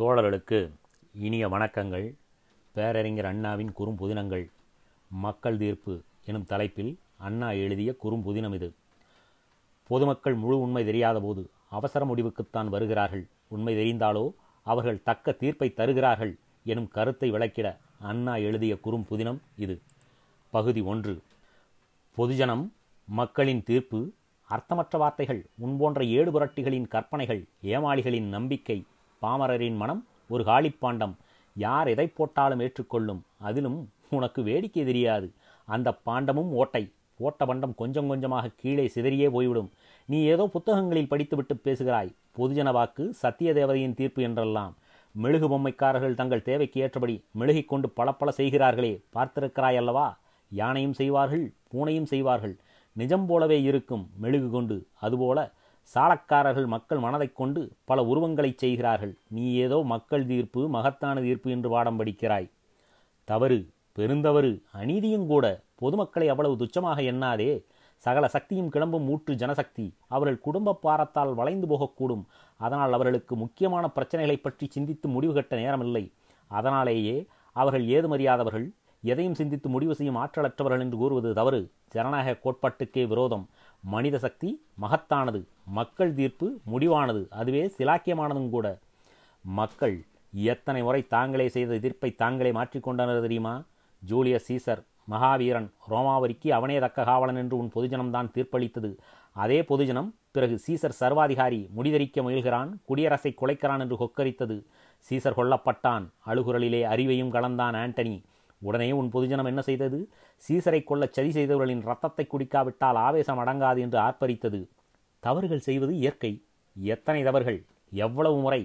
தோழர்களுக்கு இனிய வணக்கங்கள். பேரறிஞர் அண்ணாவின் குறும்புதினங்கள். மக்கள் தீர்ப்பு எனும் தலைப்பில் அண்ணா எழுதிய குறும்புதினம் இது. பொதுமக்கள் முழு உண்மை தெரியாத போது அவசர முடிவுக்குத்தான் வருகிறார்கள். உண்மை தெரிந்தாலோ அவர்கள் தக்க தீர்ப்பை தருகிறார்கள் எனும் கருத்தை விளக்கிட அண்ணா எழுதிய குறும்புதினம் இது. பகுதி ஒன்று. பொதுஜனம் மக்களின் தீர்ப்பு அர்த்தமற்ற வார்த்தைகள் முன்போன்ற ஏடு புரட்டிகளின் கற்பனைகள் ஏமாளிகளின் நம்பிக்கை பாமரரின் மனம் ஒரு காளிப்பாண்டம் யார் எதை போட்டாலும் ஏற்றுக்கொள்ளும். அதிலும் உனக்கு வேடிக்கை தெரியாது. அந்த பாண்டமும் ஓட்டை. ஓட்ட பண்டம் கொஞ்சம் கொஞ்சமாக கீழே சிதறியே போய்விடும். நீ ஏதோ புத்தகங்களில் படித்துவிட்டு பேசுகிறாய். பொதுஜன வாக்கு சத்திய தேவதையின் தீர்ப்பு என்றெல்லாம். மெழுகு பொம்மைக்காரர்கள் தங்கள் தேவைக்கு ஏற்றபடி மெழுகிக் கொண்டு பளபள செய்கிறார்களே. பார்த்திருக்கிறாய் அல்லவா? யானையும் செய்வார்கள் பூனையும் செய்வார்கள். நிஜம் போலவே இருக்கும் மெழுகு கொண்டு. அதுபோல சாலக்காரர்கள் மக்கள் மனதைக் கொண்டு பல உருவங்களைச் செய்கிறார்கள். நீ ஏதோ மக்கள் தீர்ப்பு மகத்தான தீர்ப்பு என்று பாடம் படிக்கிறாய். தவறு பெருந்தவறு அநீதியும் கூட பொதுமக்களை அவ்வளவு துச்சமாக எண்ணாதே. சகல சக்தியும் கிளம்பும் ஊற்று ஜனசக்தி. அவர்கள் குடும்ப பாரத்தால் வளைந்து போகக்கூடும். அதனால் அவர்களுக்கு முக்கியமான பிரச்சனைகளை பற்றி சிந்தித்து முடிவு கட்ட நேரமில்லை. அதனாலேயே அவர்கள் ஏதுமறியாதவர்கள். எதையும் சிந்தித்து முடிவு செய்யும் ஆற்றலற்றவர்கள் என்று கூறுவது தவறு. ஜனநாயக கோட்பாட்டுக்கே விரோதம். மனித சக்தி மகத்தானது மக்கள் தீர்ப்பு முடிவானது அதுவே சிலாக்கியமானதும் கூட. மக்கள் எத்தனை முறை தாங்களே செய்த தீர்ப்பை தாங்களே மாற்றிக்கொண்டனர் தெரியுமா? ஜூலியஸ் சீசர் மகாவீரன் ரோமாவரிக்கு அவனே தக்க காவலன் என்று உன் பொதுஜனம்தான் தீர்ப்பளித்தது. அதே பொதுஜனம் பிறகு சீசர் சர்வாதிகாரி முடிதறிக்க முயல்கிறான் குடியரசை குலைக்கிறான் என்று கொக்கரித்தது. சீசர் கொல்லப்பட்டான் அழுகுரலிலே அறிவையும் கலந்தான் ஆண்டனி. உடனே உன் பொதுஜனம் என்ன செய்தது? சீசரை கொள்ள சதி செய்தவர்களின் ரத்தத்தை குடிக்காவிட்டால் ஆவேசம் அடங்காது என்று ஆர்ப்பரித்தது. தவறுகள் செய்வது இயற்கை. எத்தனை தவறுகள்? எவ்வளவு முறை?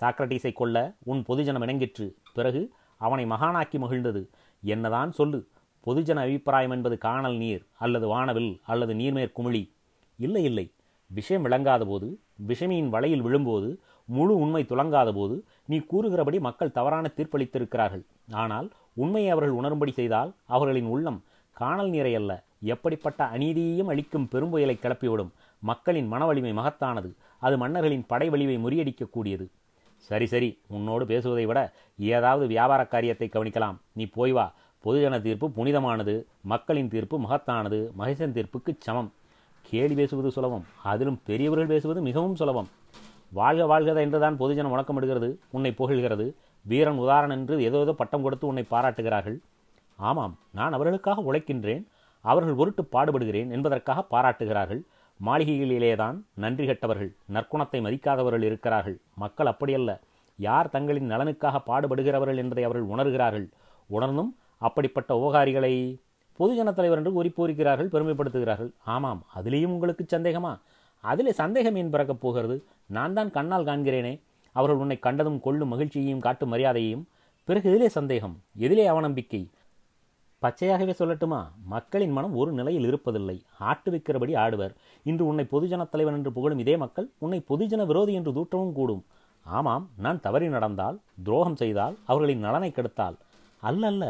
சாக்ரட்டீஸை கொல்ல உன் பொதுஜனம் இணங்கிற்று. பிறகு அவனை மகானாக்கி மகிழ்ந்தது. என்னதான் சொல்லு? பொதுஜன அபிப்பிராயம் என்பது காணல் நீர் அல்லது வானவில் அல்லது நீர்மேற் குமிழி. இல்லை இல்லை. விஷயம் விளங்காத போது விஷமியின் வலையில் விழும்போது முழு உண்மை துளங்காத போது நீ கூறுகிறபடி மக்கள் தவறான தீர்ப்பளித்திருக்கிறார்கள். ஆனால் உண்மையை அவர்கள் உணரும்படி செய்தால் அவர்களின் உள்ளம் காணல் நீரை அல்ல எப்படிப்பட்ட அநீதியையும் அளிக்கும் பெரும்புயலை கிளப்பிவிடும். மக்களின் மனவலிமை மகத்தானது அது மன்னர்களின் படை வலிவை முறியடிக்கக்கூடியது. சரி சரி உன்னோடு பேசுவதை விட ஏதாவது வியாபார காரியத்தை கவனிக்கலாம். நீ போய் வா. பொதுஜன தீர்ப்பு புனிதமானது மக்களின் தீர்ப்பு மகத்தானது மகேசன் தீர்ப்புக்கு சமம். கேலி பேசுவது சுலபம் அதிலும் பெரியவர்கள் பேசுவது மிகவும் சுலபம். வாழ்க வாழ்கதா என்றுதான் பொதுஜனம் முழக்கமிடுகிறது உன்னை புகழ்கிறது. வீரன் உதாரணம் என்று ஏதோ ஏதோ பட்டம் கொடுத்து உன்னை பாராட்டுகிறார்கள். ஆமாம் நான் அவர்களுக்காக உழைக்கின்றேன் அவர்கள் பொருட்டு பாடுபடுகிறேன் என்பதற்காக பாராட்டுகிறார்கள். மாளிகைகளிலேதான் நன்றி கெட்டவர்கள் நற்குணத்தை மதிக்காதவர்கள் இருக்கிறார்கள். மக்கள் அப்படியல்ல. யார் தங்களின் நலனுக்காக பாடுபடுகிறவர்கள் என்பதை அவர்கள் உணர்கிறார்கள். உணர்ந்தும் அப்படிப்பட்ட உபகாரிகளை பொதுஜன தலைவர் என்று கூறி பூரிக்கிறார்கள் பெருமைப்படுத்துகிறார்கள். ஆமாம் அதிலேயும் உங்களுக்கு சந்தேகமா? அதிலே சந்தேகம் ஏன் பிறக்கப் போகிறது? நான் தான் கண்ணால் காண்கிறேனே. அவர்கள் உன்னை கண்டதும் கொள்ளும் மகிழ்ச்சியையும் காட்டும் மரியாதையையும் பிறகு எதிலே சந்தேகம் எதிலே அவநம்பிக்கை? பச்சையாகவே சொல்லட்டுமா? மக்களின் மனம் ஒரு நிலையில் இருப்பதில்லை. ஆட்டு வைக்கிறபடி ஆடுவர். இன்று உன்னை பொதுஜன தலைவன் என்று புகழும் இதே மக்கள் உன்னை பொதுஜன விரோதி என்று தூற்றவும் கூடும். ஆமாம் நான் தவறி நடந்தால் துரோகம் செய்தால் அவர்களின் நலனை கெடுத்தால். அல்ல அல்ல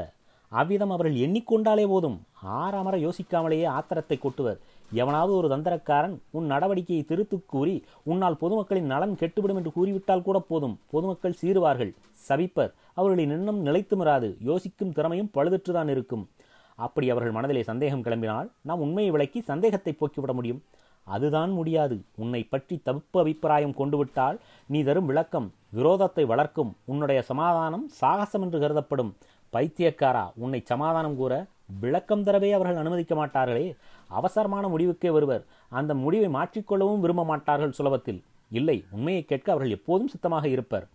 அவ்விதம் அவர்கள் எண்ணிக்கொண்டாலே போதும். ஆறாமற யோசிக்காமலேயே ஆத்திரத்தை கொட்டுவர். எவனாவது ஒரு தந்திரக்காரன் உன் நடவடிக்கையை திருத்து கூறி உன்னால் பொதுமக்களின் நலன் கெட்டுவிடும் என்று கூறிவிட்டால் கூட போதும். பொதுமக்கள் சீருவார்கள் சபிப்பர். அவர்களின் எண்ணம் நிலைத்துமிராது. யோசிக்கும் திறமையும் பழுதற்றுதான் இருக்கும். அப்படி அவர்கள் மனதிலே சந்தேகம் கிளம்பினால் நாம் உண்மையை விளக்கி சந்தேகத்தை போக்கிவிட முடியும். அதுதான் முடியாது. உன்னை பற்றி தப்பு அபிப்பிராயம் கொண்டுவிட்டால் நீ தரும் விளக்கம் விரோதத்தை வளர்க்கும். உன்னுடைய சமாதானம் சாகசம் என்று கருதப்படும். பைத்தியக்காரா உன்னை சமாதானம் கூற விளக்கம் தரவே அவர்கள் அனுமதிக்க மாட்டார்களே. அவசரமான முடிவுக்கே வருவர். அந்த முடிவை மாற்றிக்கொள்ளவும் விரும்ப மாட்டார்கள் சுலபத்தில். இல்லை உண்மையை கேட்க அவர்கள் எப்போதும் சித்தமாக இருப்பர்.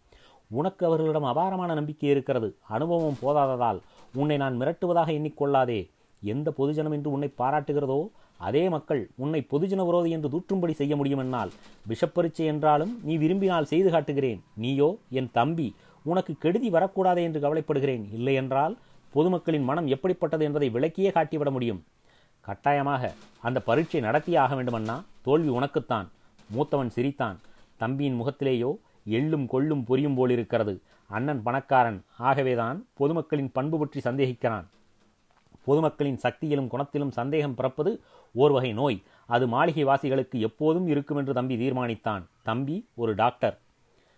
உனக்கு அவர்களிடம் அபாரமான நம்பிக்கை இருக்கிறது. அனுபவம் போதாததால் உன்னை நான் மிரட்டுவதாக எண்ணிக்கொள்ளாதே. எந்த பொதுஜனம் என்று உன்னை பாராட்டுகிறதோ அதே மக்கள் உன்னை பொதுஜன விரோதி என்று தூற்றும்படி செய்ய முடியும் என்னால் என்றாலும் நீ விரும்பினால் செய்து காட்டுகிறேன். நீயோ என் தம்பி உனக்கு கெடுதி வரக்கூடாதே என்று கவலைப்படுகிறேன். இல்லை என்றால் பொதுமக்களின் மனம் எப்படிப்பட்டது என்பதை விளக்கியே காட்டிவிட முடியும். கட்டாயமாக அந்த பரீட்சை நடத்தியே ஆக வேண்டுமன்னா தோல்வி உனக்குத்தான். மூத்தவன் சிரித்தான். தம்பியின் முகத்திலேயோ எள்ளும் கொள்ளும் பொரியும் போலிருக்கிறது. அண்ணன் பணக்காரன். ஆகவேதான் பொதுமக்களின் பண்பு பற்றி சந்தேகிக்கிறான். பொதுமக்களின் சக்தியிலும் குணத்திலும் சந்தேகம் பிறப்பது ஓர் வகை நோய். அது மாளிகை வாசிகளுக்கு எப்போதும் இருக்கும் என்று தம்பி தீர்மானித்தான். தம்பி ஒரு டாக்டர்.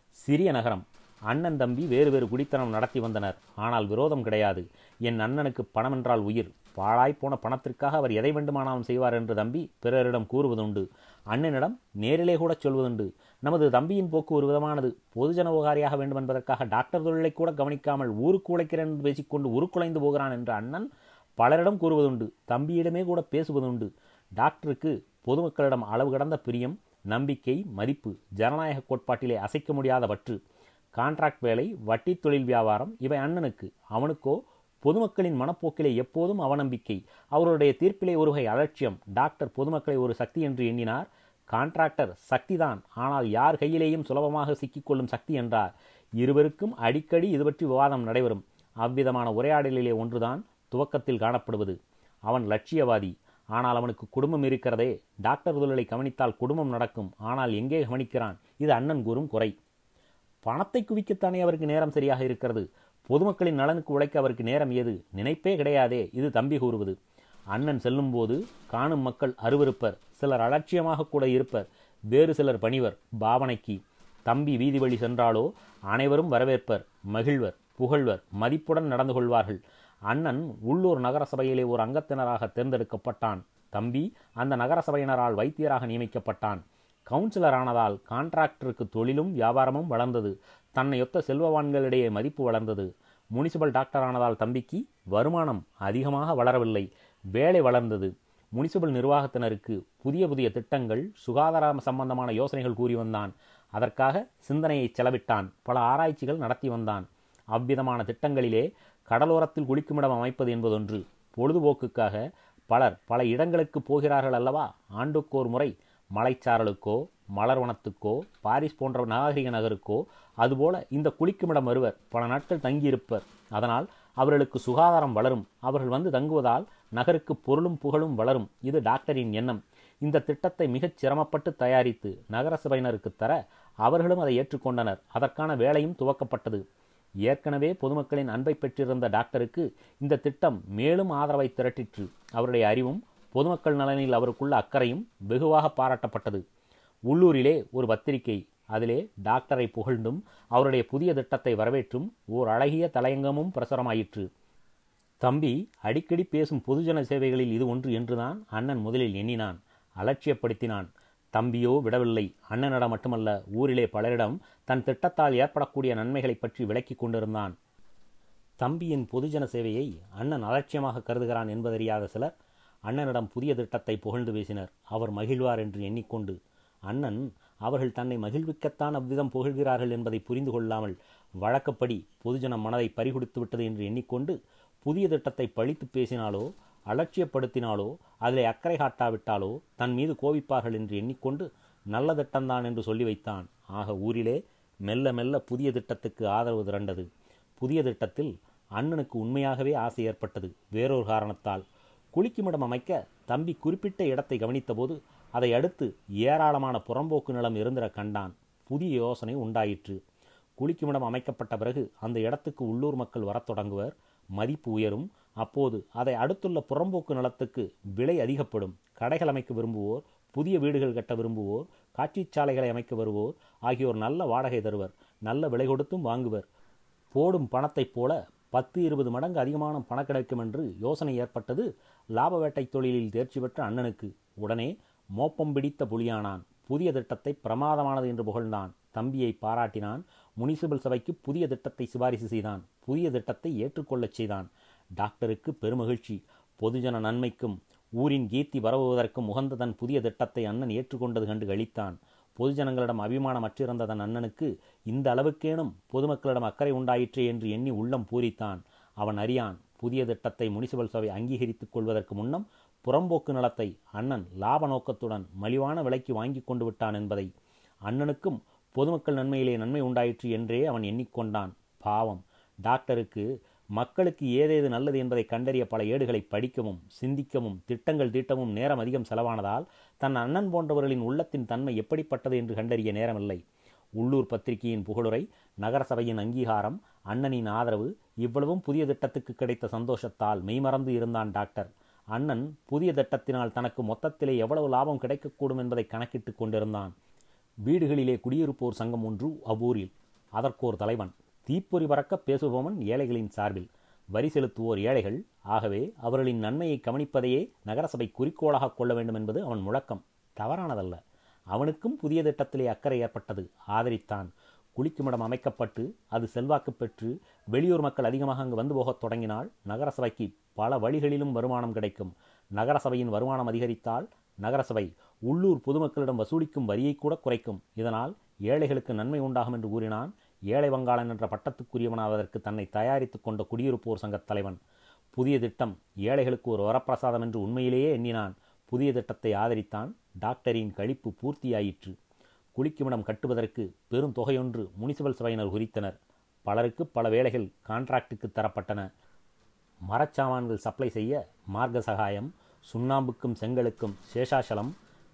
சிறிய நகரம். அண்ணன் தம்பி வேறு வேறு குடித்தனம் நடத்தி வந்தனர். ஆனால் விரோதம் கிடையாது. என் அண்ணனுக்கு பணம் என்றால் உயிர் பாழாய்ப்போன பணத்திற்காக அவர் எதை வேண்டுமானாலும் செய்வார் என்று தம்பி பிறரிடம் கூறுவதுண்டு. அண்ணனிடம் நேரிலே கூட சொல்வதுண்டு. நமது தம்பியின் போக்கு ஒரு விதமானது. பொதுஜன உபகாரியாக வேண்டும் என்பதற்காக டாக்டர் தொழிலை கூட கவனிக்காமல் ஊருக்கு உழைக்கிறேன் என்று பேசிக்கொண்டு உருக்குலைந்து போகிறான் என்ற அண்ணன் பலரிடம் கூறுவதுண்டு. தம்பியிடமே கூட பேசுவதுண்டு. டாக்டருக்கு பொதுமக்களிடம் அளவு கடந்த பிரியம் நம்பிக்கை மதிப்பு ஜனநாயக கோட்பாட்டிலே அசைக்க முடியாத பற்று. கான்ட்ராக்ட் வேலை வட்டி தொழில் வியாபாரம் இவை அண்ணனுக்கு அவனுக்கோ பொதுமக்களின் மனப்போக்கிலே எப்போதும் அவநம்பிக்கை. அவருடைய தீர்ப்பிலே ஒருவகை அலட்சியம். டாக்டர் பொதுமக்களை ஒரு சக்தி என்று எண்ணினார். கான்ட்ராக்டர் சக்திதான். ஆனால் யார் கையிலேயும் சுலபமாக சிக்கிக்கொள்ளும் சக்தி என்றார். இருவருக்கும் அடிக்கடி இது பற்றி விவாதம் நடைபெறும். அவ்விதமான உரையாடலிலே ஒன்றுதான் துவக்கத்தில் காணப்படுவது. அவன் லட்சியவாதி. ஆனால் அவனுக்கு குடும்பம் இருக்கிறதே. டாக்டர் உதலை கவனித்தால் குடும்பம் நடக்கும். ஆனால் எங்கே கவனிக்கிறான்? இது அண்ணன் கூறும் குறை. பணத்தை குவிக்கத்தானே அவருக்கு நேரம் சரியாக இருக்கிறது? பொதுமக்களின் நலனுக்கு உழைக்க அவருக்கு நேரம் ஏது? நினைப்பே கிடையாதே இது தம்பி கூறுவது. அண்ணன் செல்லும்போது காணும் மக்கள் அருவருப்பர். சிலர் அலட்சியமாக கூட இருப்பர். வேறு சிலர் பணிவர் பாவனைக்கு. தம்பி வீதி வழி சென்றாலோ அனைவரும் வரவேற்பர். மகிழ்வர் புகழ்வர் மதிப்புடன் நடந்து கொள்வார்கள். அண்ணன் உள்ளூர் நகர சபையிலே ஒரு அங்கத்தினராக தேர்ந்தெடுக்கப்பட்டான். தம்பி அந்த நகர சபையினரால் வைத்தியராக நியமிக்கப்பட்டான். கவுன்சிலர் ஆனதால் கான்ட்ராக்டருக்கு தொழிலும் வியாபாரமும் வளர்ந்தது. தன்னையொத்த செல்வவான்களிடையே மதிப்பு வளர்ந்தது. முனிசிபல் டாக்டர் ஆனதால் தம்பிக்கு வருமானம் அதிகமாக வளரவில்லை. வேலை வளர்ந்தது. முனிசிபல் நிர்வாகத்தினருக்கு புதிய புதிய திட்டங்கள் சுகாதார சம்பந்தமான யோசனைகள் கூறி வந்தான். அதற்காக சிந்தனையை செலவிட்டான். பல ஆராய்ச்சிகள் நடத்தி வந்தான். அவ்விதமான திட்டங்களிலே கடலோரத்தில் குளிக்குமிடம் அமைப்பது என்பதொன்று பொழுதுபோக்குக்காக பலர் பல இடங்களுக்கு போகிறார்கள் அல்லவா? ஆண்டுக்கோர் முறை மலைச்சாரலுக்கோ மலர்வனத்துக்கோ பாரிஸ் போன்ற நாகரிக நகருக்கோ அதுபோல இந்த குளிக்குமிடம் வருவர் பல நாட்கள் தங்கியிருப்பர். அதனால் அவர்களுக்கு சுகாதாரம் வளரும். அவர்கள் வந்து தங்குவதால் நகருக்கு பொருளும் புகழும் வளரும். இது டாக்டரின் எண்ணம். இந்த திட்டத்தை மிகச் சிரமப்பட்டு தயாரித்து நகர சபையினருக்கு தர அவர்களும் அதை ஏற்றுக்கொண்டனர். அதற்கான வேலையும் துவக்கப்பட்டது. ஏற்கனவே பொதுமக்களின் அன்பை பெற்றிருந்த டாக்டருக்கு இந்த திட்டம் மேலும் ஆதரவை திரட்டிற்று. அவருடைய அறிவும் பொதுமக்கள் நலனில் அவருக்குள்ள அக்கறையும் வெகுவாக பாராட்டப்பட்டது. உள்ளூரிலே ஒரு பத்திரிகை அதிலே டாக்டரை புகழ்ந்தும் அவருடைய புதிய திட்டத்தை வரவேற்றும் ஓர் அழகிய தலையங்கமும் பிரசுரமாயிற்று. தம்பி அடிக்கடி பேசும் பொதுஜன சேவைகளில் இது ஒன்று என்றுதான் அண்ணன் முதலில் எண்ணினான் அலட்சியப்படுத்தினான். தம்பியோ விடவில்லை. அண்ணனிடம் மட்டுமல்ல ஊரிலே பலரிடம் தன் திட்டத்தால் ஏற்படக்கூடிய நன்மைகளை பற்றி விளக்கிக் கொண்டிருந்தான். தம்பியின் பொதுஜன சேவையை அண்ணன் அலட்சியமாக கருதுகிறான் என்பதறியாத சிலர் அண்ணனிடம் புதிய திட்டத்தை புகழ்ந்து பேசினர். அவர் மகிழ்வார் என்று எண்ணிக்கொண்டு அண்ணன் அவர்கள் தன்னை மகிழ்விக்கத்தான் அவ்விதம் புகழ்கிறார்கள் என்பதை புரிந்து கொள்ளாமல் வழக்கப்படி பொதுஜன மனதை பறிகொடுத்து விட்டது என்று எண்ணிக்கொண்டு புதிய திட்டத்தை பழித்து பேசினாலோ அலட்சியப்படுத்தினாலோ அதிலே அக்கறை காட்டாவிட்டாலோ தன் மீது கோபிப்பார்கள் என்று எண்ணிக்கொண்டு நல்ல திட்டம்தான் என்று சொல்லி வைத்தான். ஆக ஊரிலே மெல்ல மெல்ல புதிய திட்டத்துக்கு ஆதரவு திரண்டது. புதிய திட்டத்தில் அண்ணனுக்கு உண்மையாகவே ஆசை ஏற்பட்டது. வேறொரு காரணத்தால் குளிக்குமிடம் அமைக்க தம்பி குறிப்பிட்ட இடத்தை கவனித்தபோது அதை அடுத்து ஏராளமான புறம்போக்கு நிலம் இருந்திர கண்டான். புதிய யோசனை உண்டாயிற்று. குளிக்குமிடம் அமைக்கப்பட்ட பிறகு அந்த இடத்துக்கு உள்ளூர் மக்கள் வரத் தொடங்குவர். மதிப்பு உயரும். அப்போது அதை அடுத்துள்ள புறம்போக்கு நிலத்துக்கு விலை அதிகப்படும். கடைகள் அமைக்க விரும்புவோர் புதிய வீடுகள் கட்ட விரும்புவோர் காட்சி சாலைகளை அமைக்க வருவோர் ஆகியோர் நல்ல வாடகை தருவர். நல்ல விலை கொடுத்தும் வாங்குவர். போடும் பணத்தைப் போல பத்து இருபது மடங்கு அதிகமான பணம் கிடைக்கும் என்று யோசனை ஏற்பட்டது. லாப வேட்டை தொழிலில் தேர்ச்சி பெற்ற அண்ணனுக்கு உடனே மோப்பம் பிடித்த புலியானான். புதிய திட்டத்தை பிரமாதமானது என்று புகழ்ந்தான். தம்பியை பாராட்டினான். முனிசிபல் சபைக்கு புதிய திட்டத்தை சிபாரிசு செய்தான். புதிய திட்டத்தை ஏற்றுக்கொள்ளச் செய்தான். டாக்டருக்கு பெருமகிழ்ச்சி. பொதுஜன நன்மைக்கும் ஊரின் கீர்த்தி பரவுவதற்கும் உகந்த தன் புதிய திட்டத்தை அண்ணன் ஏற்றுக்கொண்டது கண்டு கழித்தான் பொதுஜனங்களிடம் அபிமானம் அற்றிருந்த தன் அண்ணனுக்கு இந்த அளவுக்கேனும் பொதுமக்களிடம் அக்கறை உண்டாயிற்றே என்று எண்ணி உள்ளம் பூரித்தான். அவன் அறியான் புதிய திட்டத்தை முனிசிபல் சபை அங்கீகரித்துக் கொள்வதற்கு முன்னம் புறம்போக்கு நலத்தை அண்ணன் லாப நோக்கத்துடன் மலிவான விலைக்கு வாங்கி கொண்டு விட்டான் என்பதை அண்ணனுக்கும் பொதுமக்கள் நன்மையிலே நன்மை உண்டாயிற்று என்றே அவன் எண்ணிக்கொண்டான். பாவம். டாக்டருக்கு மக்களுக்கு ஏதேது நல்லது என்பதை கண்டறிய பல ஏடுகளை படிக்கவும் சிந்திக்கவும் திட்டங்கள் தீட்டவும் நேரம் அதிகம் செலவானதால் தன் அண்ணன் போன்றவர்களின் உள்ளத்தின் தன்மை எப்படிப்பட்டது என்று கண்டறிய நேரமில்லை. உள்ளூர் பத்திரிகையின் புகழுரை நகரசபையின் அங்கீகாரம் அண்ணனின் ஆதரவு இவ்வளவும் புதிய திட்டத்துக்கு கிடைத்த சந்தோஷத்தால் மெய்மறந்து இருந்தான் டாக்டர். அண்ணன் புதிய திட்டத்தினால் தனக்கு மொத்தத்திலே எவ்வளவு லாபம் கிடைக்கக்கூடும் என்பதை கணக்கிட்டுக் கொண்டிருந்தான். வீடுகளிலே குடியிருப்போர் சங்கம் ஒன்று அவ்வூரில். அதற்கோர் தலைவன். தீப்பொறி பறக்க பேசுபவன் ஏழைகளின் சார்பில். வரி செலுத்துவோர் ஏழைகள். ஆகவே அவர்களின் நன்மையை கவனிப்பதையே நகரசபை குறிக்கோளாக கொள்ள வேண்டும் என்பது அவன் முழக்கம். தவறானதல்ல. அவனுக்கும் புதிய திட்டத்திலே அக்கறை ஏற்பட்டது. ஆதரித்தான். குளிக்குமிடம் அமைக்கப்பட்டு அது செல்வாக்கு பெற்று வெளியூர் மக்கள் அதிகமாக அங்கு வந்து போகத் தொடங்கினால் நகரசபைக்கு பல வழிகளிலும் வருமானம் கிடைக்கும். நகரசபையின் வருமானம் அதிகரித்தால் நகரசபை உள்ளூர் பொதுமக்களிடம் வசூலிக்கும் வரியை கூட குறைக்கும். இதனால் ஏழைகளுக்கு நன்மை உண்டாகும் என்று கூறினான் ஏழை வங்காளன் என்ற பட்டத்துக்குரியவனாவதற்கு தன்னை தயாரித்துக் கொண்ட குடியிருப்போர் சங்கத் தலைவன். புதிய திட்டம் ஏழைகளுக்கு ஒரு வரப்பிரசாதம் என்று உண்மையிலேயே எண்ணினான். புதிய திட்டத்தை ஆதரித்தான் டாக்டரின் கழிப்பு பூர்த்தியாயிற்று. குளிக்குமிடம் கட்டுவதற்கு பெரும் தொகையொன்று முனிசிபல் சபையினர் குறித்தனர் பலருக்கு பல வேலைகள் கான்ட்ராக்டுக்கு தரப்பட்டன. மரச்சாமான்கள் சப்ளை செய்ய மார்க்க சகாயம் சுண்ணாம்புக்கும் செங்கலுக்கும் சேஷாசலம்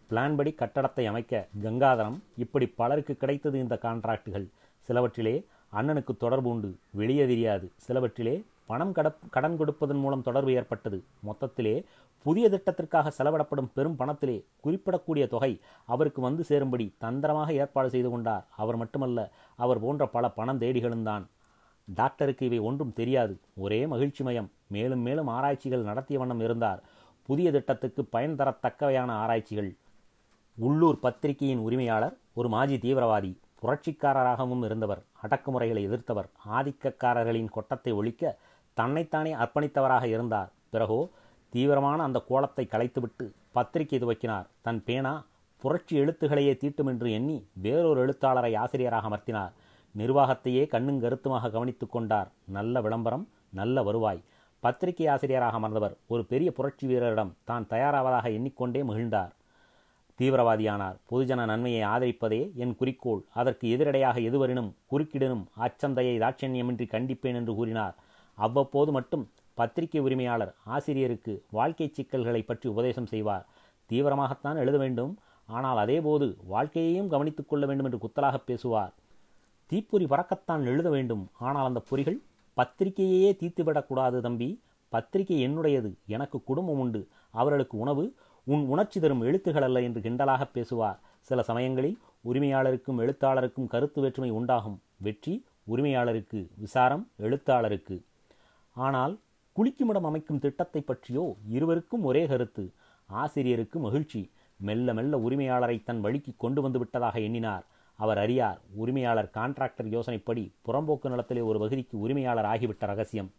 பிளான்படி கட்டடத்தை அமைக்க கங்காதரம் இப்படி பலருக்கு கிடைத்தது இந்த கான்ட்ராக்டுகள். சிலவற்றிலே அண்ணனுக்கு தொடர்பு உண்டு. வெளியே தெரியாது. சிலவற்றிலே பணம் கட கடன் கொடுப்பதன் மூலம் தொடர்பு ஏற்பட்டது. மொத்தத்திலே புதிய திட்டத்திற்காக செலவிடப்படும் பெரும் பணத்திலே குறிப்பிடக்கூடிய தொகை அவருக்கு வந்து சேரும்படி தந்திரமாக ஏற்பாடு செய்து கொண்டார். அவர் மட்டுமல்ல அவர் போன்ற பல பணம் தேடிகளும்தான் டாக்டருக்கு இவை ஒன்றும் தெரியாது. ஒரே மகிழ்ச்சிமயம். மேலும் மேலும் ஆராய்ச்சிகள் நடத்திய வண்ணம் இருந்தார். புதிய திட்டத்துக்கு பயன் தரத்தக்கவையான ஆராய்ச்சிகள். உள்ளூர் பத்திரிகையின் உரிமையாளர் ஒரு மாஜி தீவிரவாதி. புரட்சிக்காரராகவும் இருந்தவர் அடக்குமுறைகளை எதிர்த்தவர் ஆதிக்கக்காரர்களின் கொட்டத்தை ஒழிக்க தன்னைத்தானே அர்ப்பணித்தவராக இருந்தார். பிறகோ தீவிரமான அந்த கோலத்தை கலைத்துவிட்டு பத்திரிகை துவக்கினார். தன் பேனா புரட்சி எழுத்துகளையே தீட்டும் என்று எண்ணி வேறொரு எழுத்தாளரை ஆசிரியராக அமர்த்தினார். நிர்வாகத்தையே கண்ணும் கருத்துமாக கவனித்துக் கொண்டார். நல்ல விளம்பரம் நல்ல வருவாய். பத்திரிகை ஆசிரியராக அமர்ந்தவர் ஒரு பெரிய புரட்சி வீரரிடம் தான் தயாராவதாக எண்ணிக்கொண்டே மகிழ்ந்தார். தீவிரவாதியானார். பொதுஜன நன்மையை ஆதரிப்பதே என் குறிக்கோள். அதற்கு எதிரடையாக எதுவரினும் குறுக்கிடனும் அச்சந்தையை தாட்சண்யமின்றி கண்டிப்பேன் என்று கூறினார். அவ்வப்போது மட்டும் பத்திரிகை உரிமையாளர் ஆசிரியருக்கு வாழ்க்கை சிக்கல்களை பற்றி உபதேசம் செய்வார். தீவிரமாகத்தான் எழுத வேண்டும். ஆனால் அதேபோது வாழ்க்கையையும் கவனித்துக் கொள்ள வேண்டும் என்று குத்தலாக பேசுவார். தீப்பொறி பறக்கத்தான் எழுத வேண்டும். ஆனால் அந்த பொறிகள் பத்திரிகையையே தீர்த்துவிடக்கூடாது தம்பி. பத்திரிகை என்னுடையது. எனக்கு குடும்பம் உண்டு. அவர்களுக்கு உணவு உன் உணர்ச்சி தரும் எழுத்துகள் அல்ல என்று கிண்டலாக பேசுவார். சில சமயங்களில் உரிமையாளருக்கும் எழுத்தாளருக்கும் கருத்து வேற்றுமை உண்டாகும். வெற்றி உரிமையாளருக்கு விசாரம் எழுத்தாளருக்கு. ஆனால் குளிக்குமிடம் அமைக்கும் திட்டத்தை பற்றியோ இருவருக்கும் ஒரே கருத்து. ஆசிரியருக்கு மகிழ்ச்சி. மெல்ல மெல்ல உரிமையாளரை தன் வழிக்கு கொண்டு வந்து விட்டதாக எண்ணினார். அவர் அறியார் உரிமையாளர் கான்ட்ராக்டர் யோசனைப்படி புறம்போக்கு நிலத்திலே ஒரு பகுதிக்கு உரிமையாளர் ஆகிவிட்ட ரகசியம்.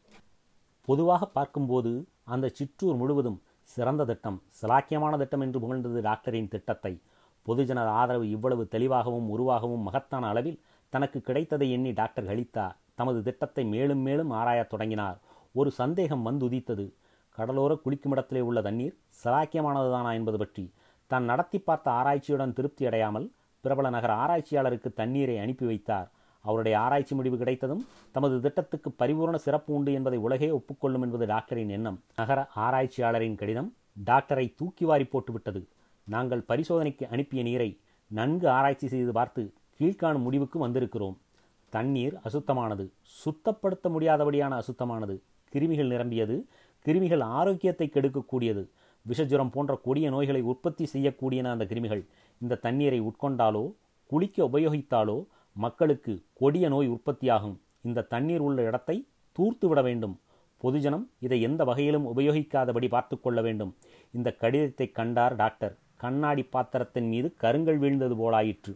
பொதுவாக பார்க்கும்போது அந்த சிற்றூர் முழுவதும் சிறந்த திட்டம் சிலாக்கியமான திட்டம் என்று புகழ்ந்தது டாக்டரின் திட்டத்தை. பொதுஜனர் ஆதரவு இவ்வளவு தெளிவாகவும் உருவாகவும் மகத்தான அளவில் தனக்கு கிடைத்ததை எண்ணி டாக்டர் கழித்தார் தமது திட்டத்தை மேலும் மேலும் ஆராயத் தொடங்கினார். ஒரு சந்தேகம் வந்து உதித்தது கடலோர குளிக்குமிடத்திலே உள்ள தண்ணீர் சிலாக்கியமானதுதானா என்பது பற்றி. தான் நடத்தி பார்த்த ஆராய்ச்சியுடன் திருப்தி அடையாமல் பிரபல நகர ஆராய்ச்சியாளருக்கு தண்ணீரை அனுப்பி வைத்தார். அவருடைய ஆராய்ச்சி முடிவு கிடைத்ததும் தமது திட்டத்துக்கு பரிபூர்ண சிறப்பு உண்டு என்பதை உலகே ஒப்புக்கொள்ளும் என்பது டாக்டரின் எண்ணம். நகர ஆராய்ச்சியாளரின் கடிதம் டாக்டரை தூக்கி வாரி போட்டுவிட்டது நாங்கள் பரிசோதனைக்கு அனுப்பிய நீரை நன்கு ஆராய்ச்சி செய்து பார்த்து கீழ்காணும் முடிவுக்கு வந்திருக்கிறோம். தண்ணீர் அசுத்தமானது. சுத்தப்படுத்த முடியாதபடியான அசுத்தமானது. கிருமிகள் நிரம்பியது. கிருமிகள் ஆரோக்கியத்தை கெடுக்கக்கூடியது. விஷஜுரம் போன்ற கொடிய நோய்களை உற்பத்தி செய்யக்கூடியன அந்த கிருமிகள். இந்த தண்ணீரை உட்கொண்டாலோ குளிக்க உபயோகித்தாலோ மக்களுக்கு கொடிய நோய் உற்பத்தியாகும். இந்த தண்ணீர் உள்ள இடத்தை தூர்த்து விட வேண்டும். பொதுஜனம் இதை எந்த வகையிலும் உபயோகிக்காதபடி பார்த்து கொள்ள வேண்டும். இந்த கடிதத்தை கண்டார் டாக்டர். கண்ணாடி பாத்திரத்தின் மீது கருங்கல் வீழ்ந்தது போலாயிற்று.